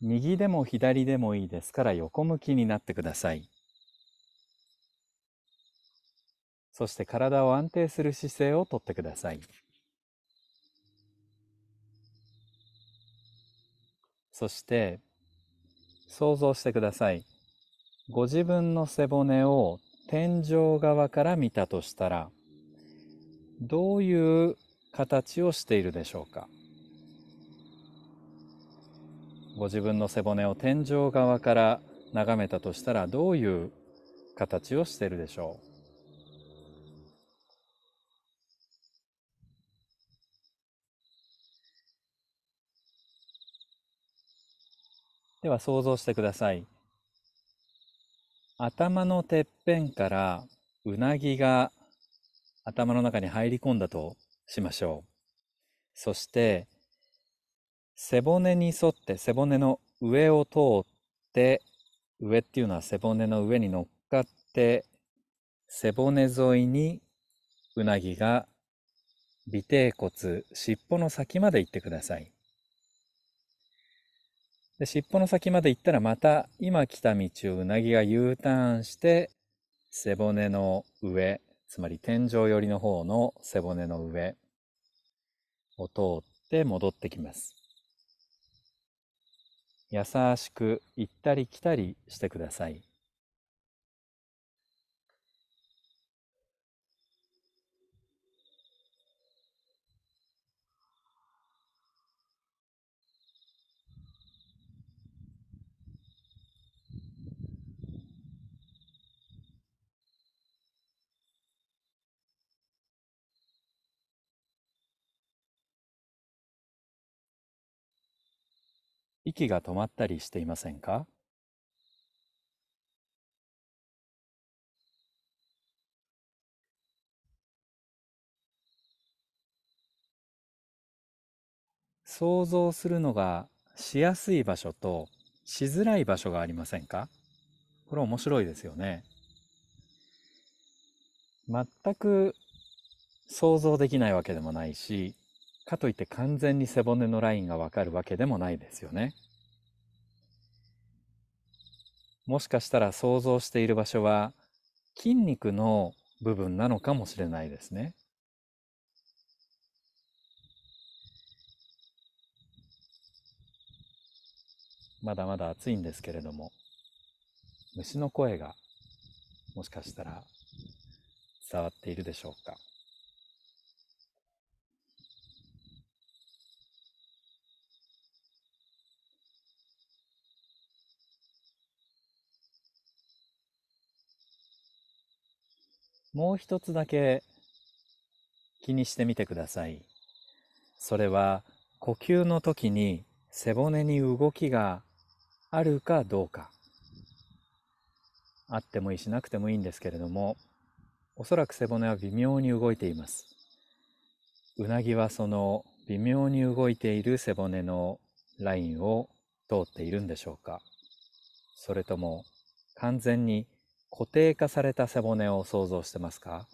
右でも左でもいいですから横向きになってください。そして体を安定する姿勢をとってください。そして想像してください。ご自分の背骨を天井側から見たとしたらどういう形をしているでしょうか？ご自分の背骨を天井側から眺めたとしたらどういう形をしているでしょうでは想像してください。頭のてっぺんからうなぎが頭の中に入り込んだとしましょう。そして背骨に沿って背骨の上を通って上っていうのは背骨の上に乗っかって背骨沿いにうなぎが尾てい骨尻尾の先まで行ってください。で尻尾の先まで行ったらまた今来た道をうなぎが U ターンして背骨の上つまり天井寄りの方の背骨の上を通って戻ってきます優しく行ったり来たりしてください。息が止まったりしていませんか？想像するのがしやすい場所としづらい場所がありませんか？これ面白いですよね。全く想像できないわけでもないしかといって完全に背骨のラインがわかるわけでもないですよね。もしかしたら想像している場所は筋肉の部分なのかもしれないですね。まだまだ暑いんですけれども虫の声がもしかしたら伝わっているでしょうか。もう一つだけ気にしてみてください。それは呼吸の時に背骨に動きがあるかどうか。あってもいいしなくてもいいんですけれども、おそらく背骨は微妙に動いています。うなぎはその微妙に動いている背骨のラインを通っているんでしょうかそれとも完全に固定化された背骨を想像してますか？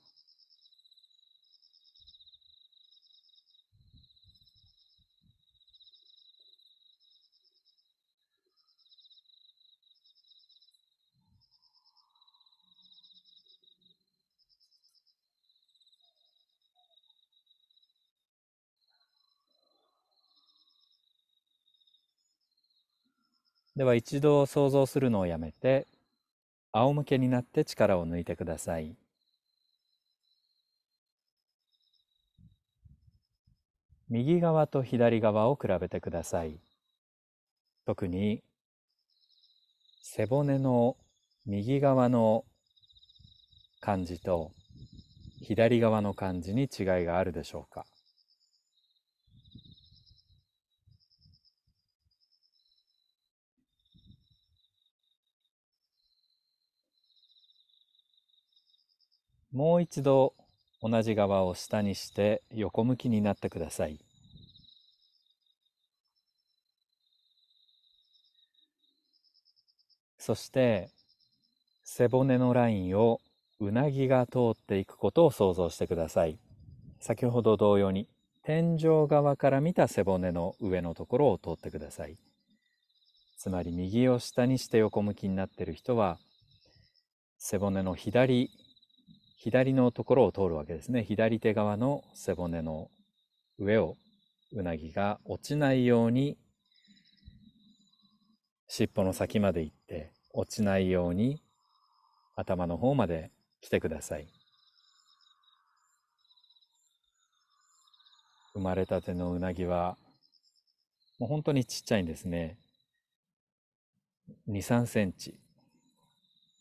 では一度想像するのをやめて仰向けになって力を抜いてください。右側と左側を比べてください。特に背骨の右側の感じと左側の感じに違いがあるでしょうかもう一度同じ側を下にして横向きになってください。そして背骨のラインをうなぎが通っていくことを想像してください。先ほど同様に天井側から見た背骨の上のところを通ってください。つまり右を下にして横向きになっている人は背骨の左左のところを通るわけですね。左手側の背骨の上をうなぎが落ちないように尻尾の先まで行って落ちないように頭の方まで来てください。生まれたてのうなぎはもう本当にちっちゃいんですね。2、3センチ。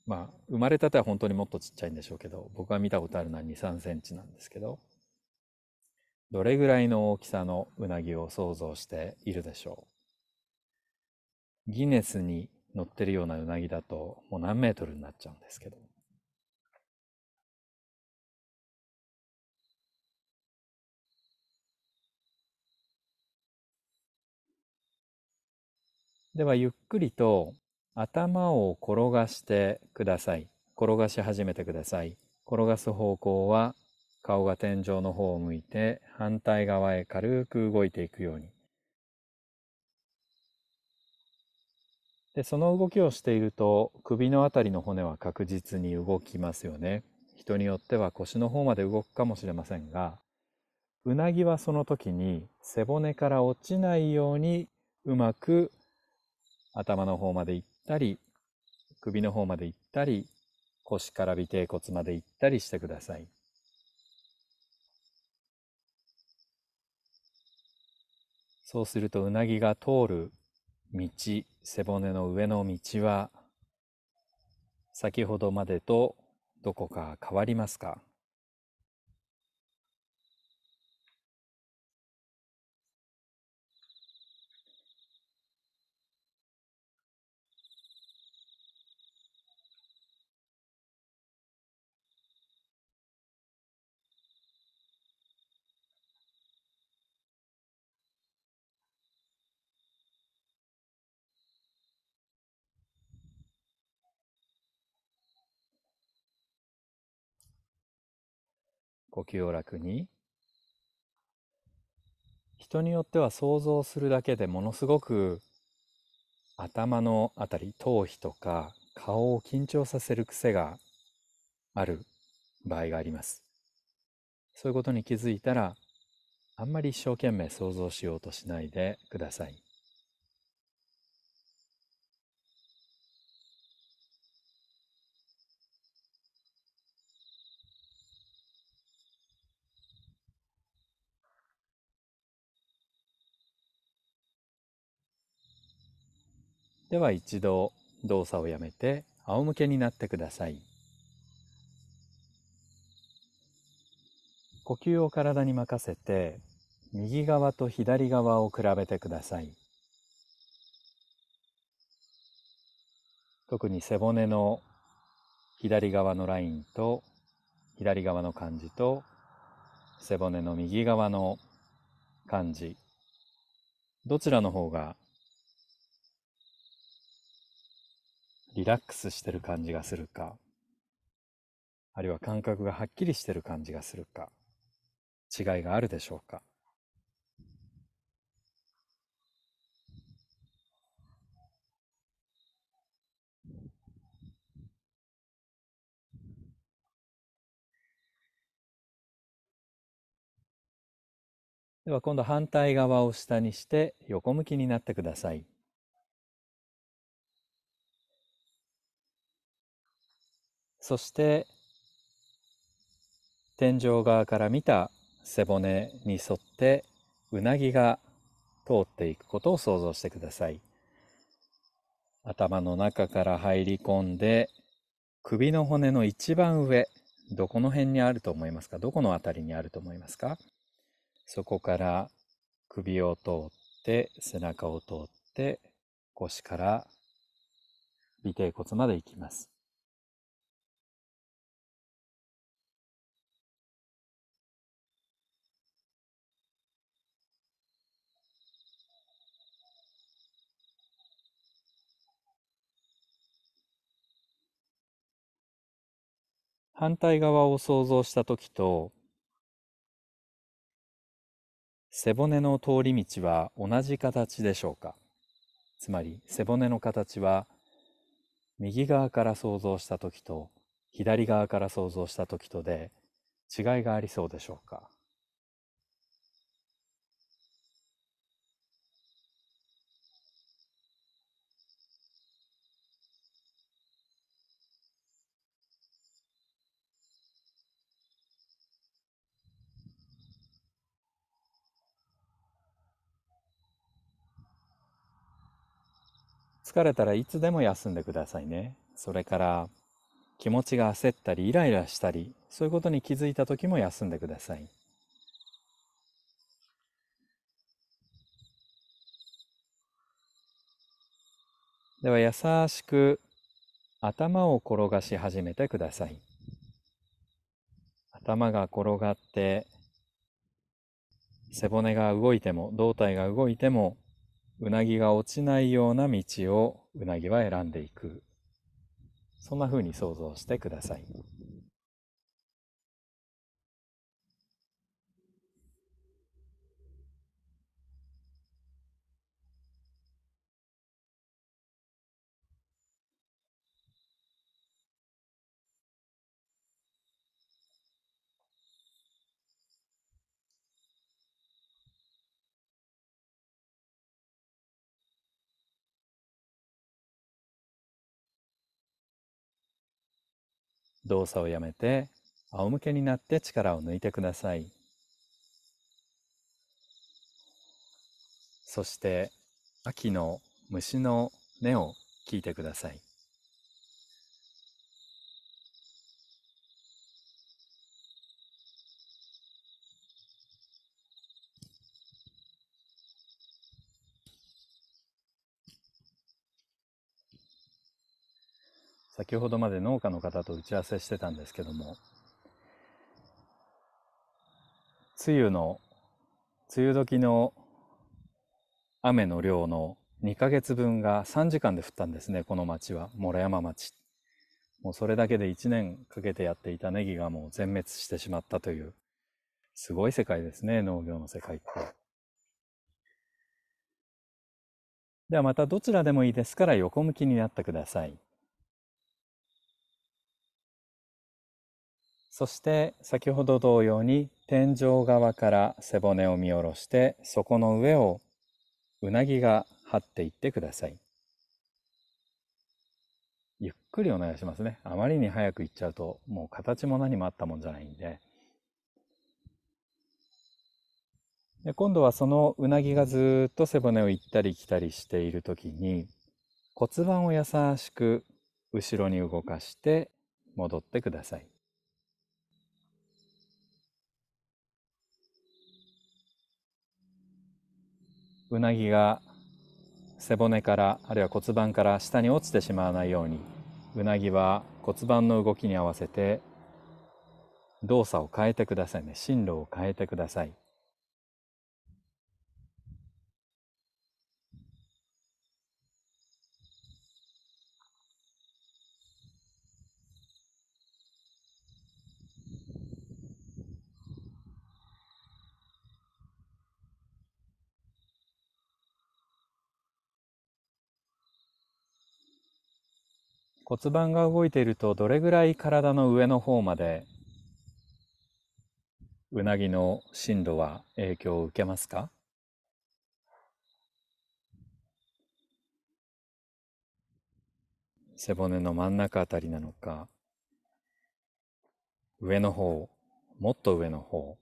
まあ生まれたては本当にもっとちっちゃいんでしょうけど僕が見たことあるのは2、3センチなんですけどどれぐらいの大きさのうなぎを想像しているでしょう？ギネスに乗ってるようなうなぎだともう何メートルになっちゃうんですけど。ではゆっくりと頭を転がしてください。転がし始めてください。転がす方向は顔が天井の方を向いて反対側へ軽く動いていくように。でその動きをしていると首のあたりの骨は確実に動きますよね。人によっては腰の方まで動くかもしれませんがうなぎはその時に背骨から落ちないようにうまく頭の方まで行ったり首の方まで行ったり腰から尾てい骨まで行ったりしてください。そうするとうなぎが通る道背骨の上の道は先ほどまでとどこか変わりますか？呼吸楽に。人によっては想像するだけでものすごく頭のあたり頭皮とか顔を緊張させる癖がある場合があります。そういうことに気づいたらあんまり一生懸命想像しようとしないでください。では一度動作をやめて仰向けになってください。呼吸を体に任せて右側と左側を比べてください。特に背骨の左側のラインと左側の感じと背骨の右側の感じどちらの方がリラックスしてる感じがするか、あるいは感覚がはっきりしてる感じがするか、違いがあるでしょうか。では今度反対側を下にして横向きになってください。そして天井側から見た背骨に沿ってうなぎが通っていくことを想像してください。頭の中から入り込んで首の骨の一番上どこの辺にあると思いますか？どこの辺りにあると思いますか？そこから首を通って背中を通って腰から尾てい骨まで行きます。反対側を想像した時と背骨の通り道は同じ形でしょうか。つまり背骨の形は右側から想像した時と左側から想像した時とで違いがありそうでしょうか。疲れたらいつでも休んでくださいね。それから気持ちが焦ったりイライラしたりそういうことに気づいた時も休んでください。では優しく頭を転がし始めてください。頭が転がって背骨が動いても胴体が動いてもうなぎが落ちないような道をうなぎは選んでいくそんな風に想像してください。動作をやめて仰向けになって力を抜いてください。そして秋の虫の音を聞いてください。先ほどまで農家の方と打ち合わせしてたんですけども梅雨の梅雨時の雨の量の2ヶ月分が3時間で降ったんですねこの町は。諸山町。もうそれだけで1年かけてやっていたネギがもう全滅してしまったというすごい世界ですね農業の世界って。ではまたどちらでもいいですから横向きになってください。そして先ほど同様に天井側から背骨を見下ろしてそこの上をうなぎが張っていってください。ゆっくりお願いしますね。あまりに早く行っちゃうともう形も何もあったもんじゃないんで。で今度はそのうなぎがずっと背骨を行ったり来たりしている時に骨盤を優しく後ろに動かして戻ってください。うなぎが背骨からあるいは骨盤から下に落ちてしまわないようにうなぎは骨盤の動きに合わせて動作を変えてくださいね。進路を変えてください。骨盤が動いているとどれぐらい体の上の方までうなぎの進路は影響を受けますか？背骨の真ん中あたりなのか上の方もっと上の方。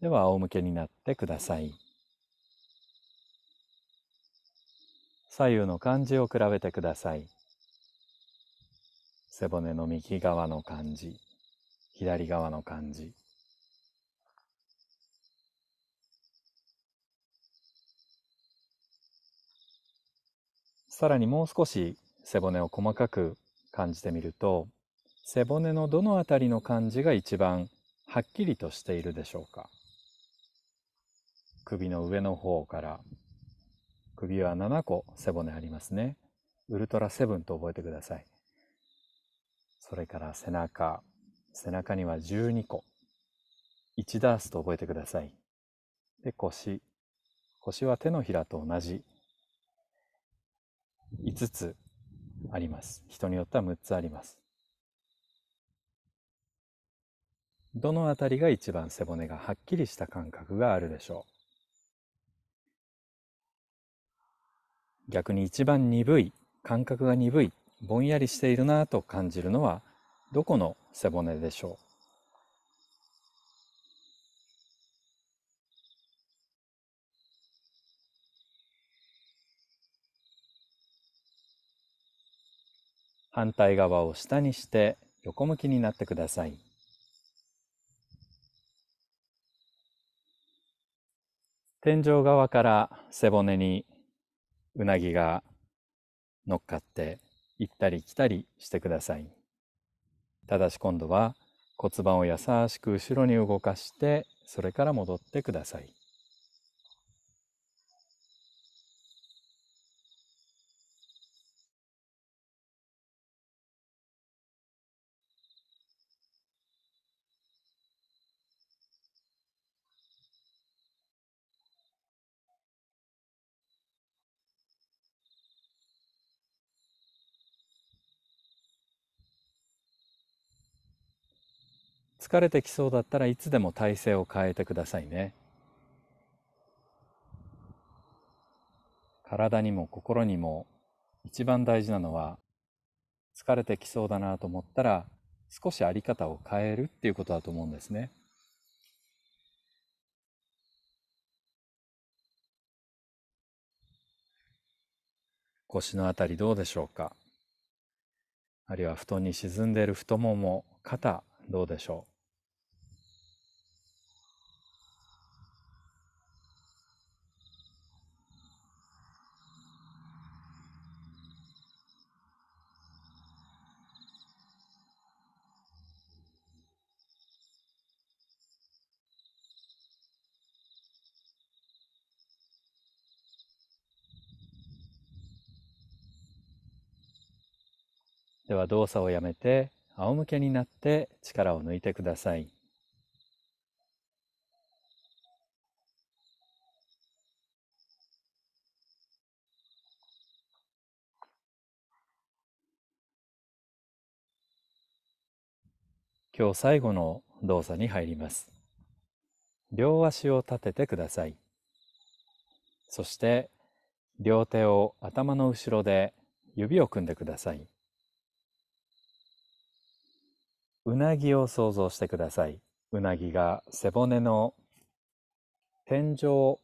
では仰向けになってください。左右の感じを比べてください。背骨の右側の感じ、左側の感じ。さらにもう少し背骨を細かく感じてみると背骨のどのあたりの感じが一番はっきりとしているでしょうか首の上の方から首は7個背骨ありますね。ウルトラセブンと覚えてください。それから背中。背中には12個。1ダースと覚えてください。で腰。腰は手のひらと同じ。5つあります。人によっては6つあります。どのあたりが一番背骨がはっきりした感覚があるでしょう？逆に一番鈍い感覚が鈍いぼんやりしているなと感じるのはどこの背骨でしょう？反対側を下にして横向きになってください。天井側から背骨にうなぎが乗っかって行ったり来たりしてください。ただし今度は骨盤を優しく後ろに動かしてそれから戻ってください。疲れてきそうだったらいつでも体勢を変えてくださいね。体にも心にも一番大事なのは疲れてきそうだなと思ったら少しあり方を変えるっていうことだと思うんですね。腰のあたりどうでしょうか？あるいは布団に沈んでいる太もも肩どうでしょう？では動作をやめて仰向けになって力を抜いてください。今日最後の動作に入ります。両足を立ててください。そして両手を頭の後ろで指を組んでください。うなぎを想像してください。うなぎが背骨の天井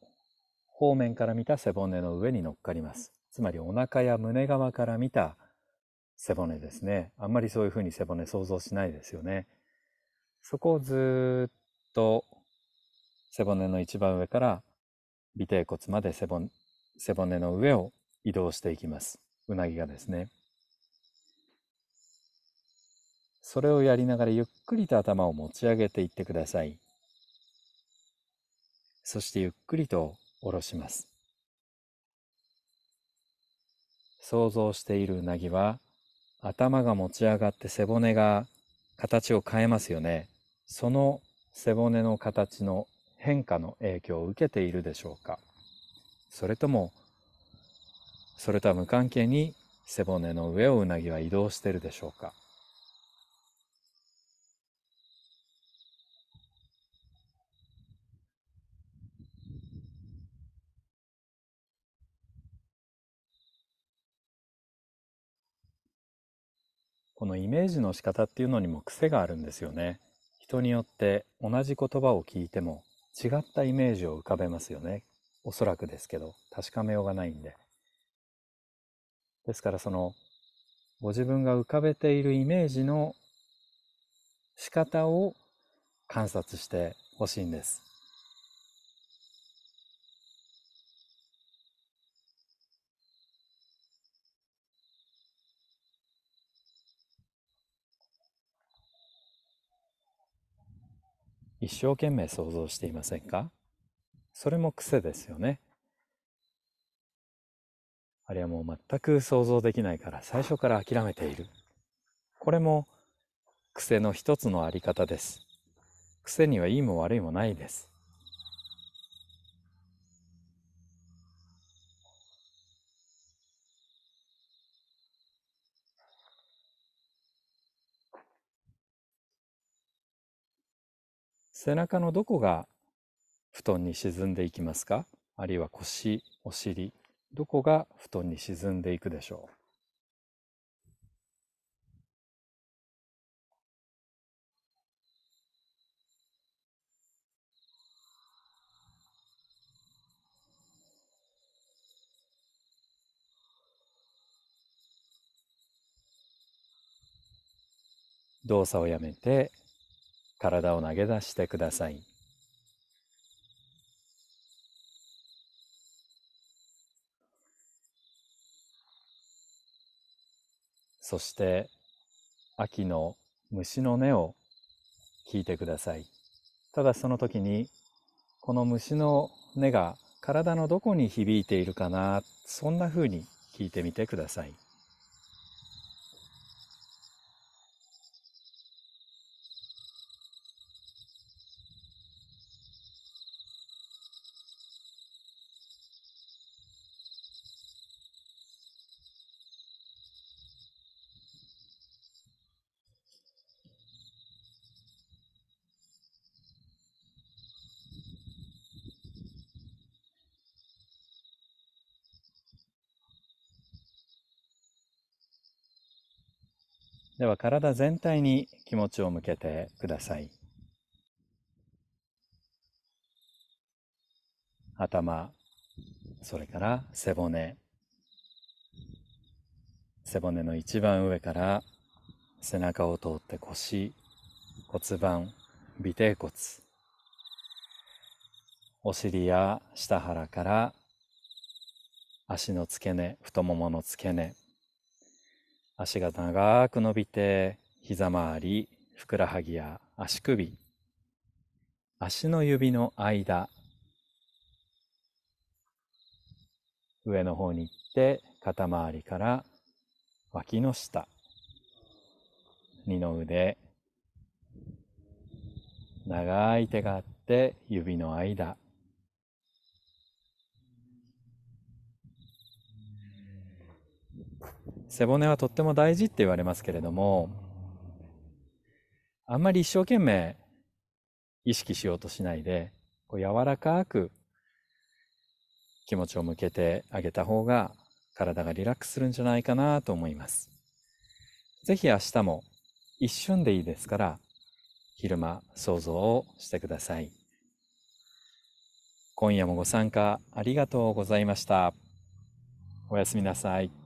方面から見た背骨の上に乗っかります。つまりお腹や胸側から見た背骨ですね。あんまりそういうふうに背骨想像しないですよね。そこをずっと背骨の一番上から尾てい骨まで背骨背骨の上を移動していきます。うなぎがですね。それをやりながらゆっくりと頭を持ち上げていってください。そしてゆっくりと下ろします。想像しているうなぎは頭が持ち上がって背骨が形を変えますよね。その背骨の形の変化の影響を受けているでしょうかそれともそれとは無関係に背骨の上をうなぎは移動しているでしょうかこのイメージの仕方っていうのにも癖があるんですよね。人によって同じ言葉を聞いても違ったイメージを浮かべますよね。おそらくですけど、確かめようがないんで。ですからその、ご自分が浮かべているイメージの仕方を観察してほしいんです。一生懸命想像していませんか？それも癖ですよね。あれはもう全く想像できないから最初から諦めている。これも癖の一つのあり方です。癖にはいいも悪いもないです。背中のどこが布団に沈んでいきますか？あるいは腰、お尻、どこが布団に沈んでいくでしょう？動作をやめて体を投げ出してください。そして秋の虫の音を聞いてください。ただその時にこの虫の音が体のどこに響いているかなそんな風に聞いてみてください。では体全体に気持ちを向けてください。頭、それから背骨。背骨の一番上から背中を通って腰、骨盤、尾てい骨。お尻や下腹から足の付け根、太ももの付け根、足が長く伸びて膝周りふくらはぎや足首足の指の間上の方に行って肩周りから脇の下二の腕長い手があって指の間。背骨はとっても大事って言われますけれども、あんまり一生懸命意識しようとしないで、こう柔らかく気持ちを向けてあげた方が体がリラックスするんじゃないかなと思います。ぜひ明日も一瞬でいいですから昼間想像をしてください。今夜もご参加ありがとうございました。おやすみなさい。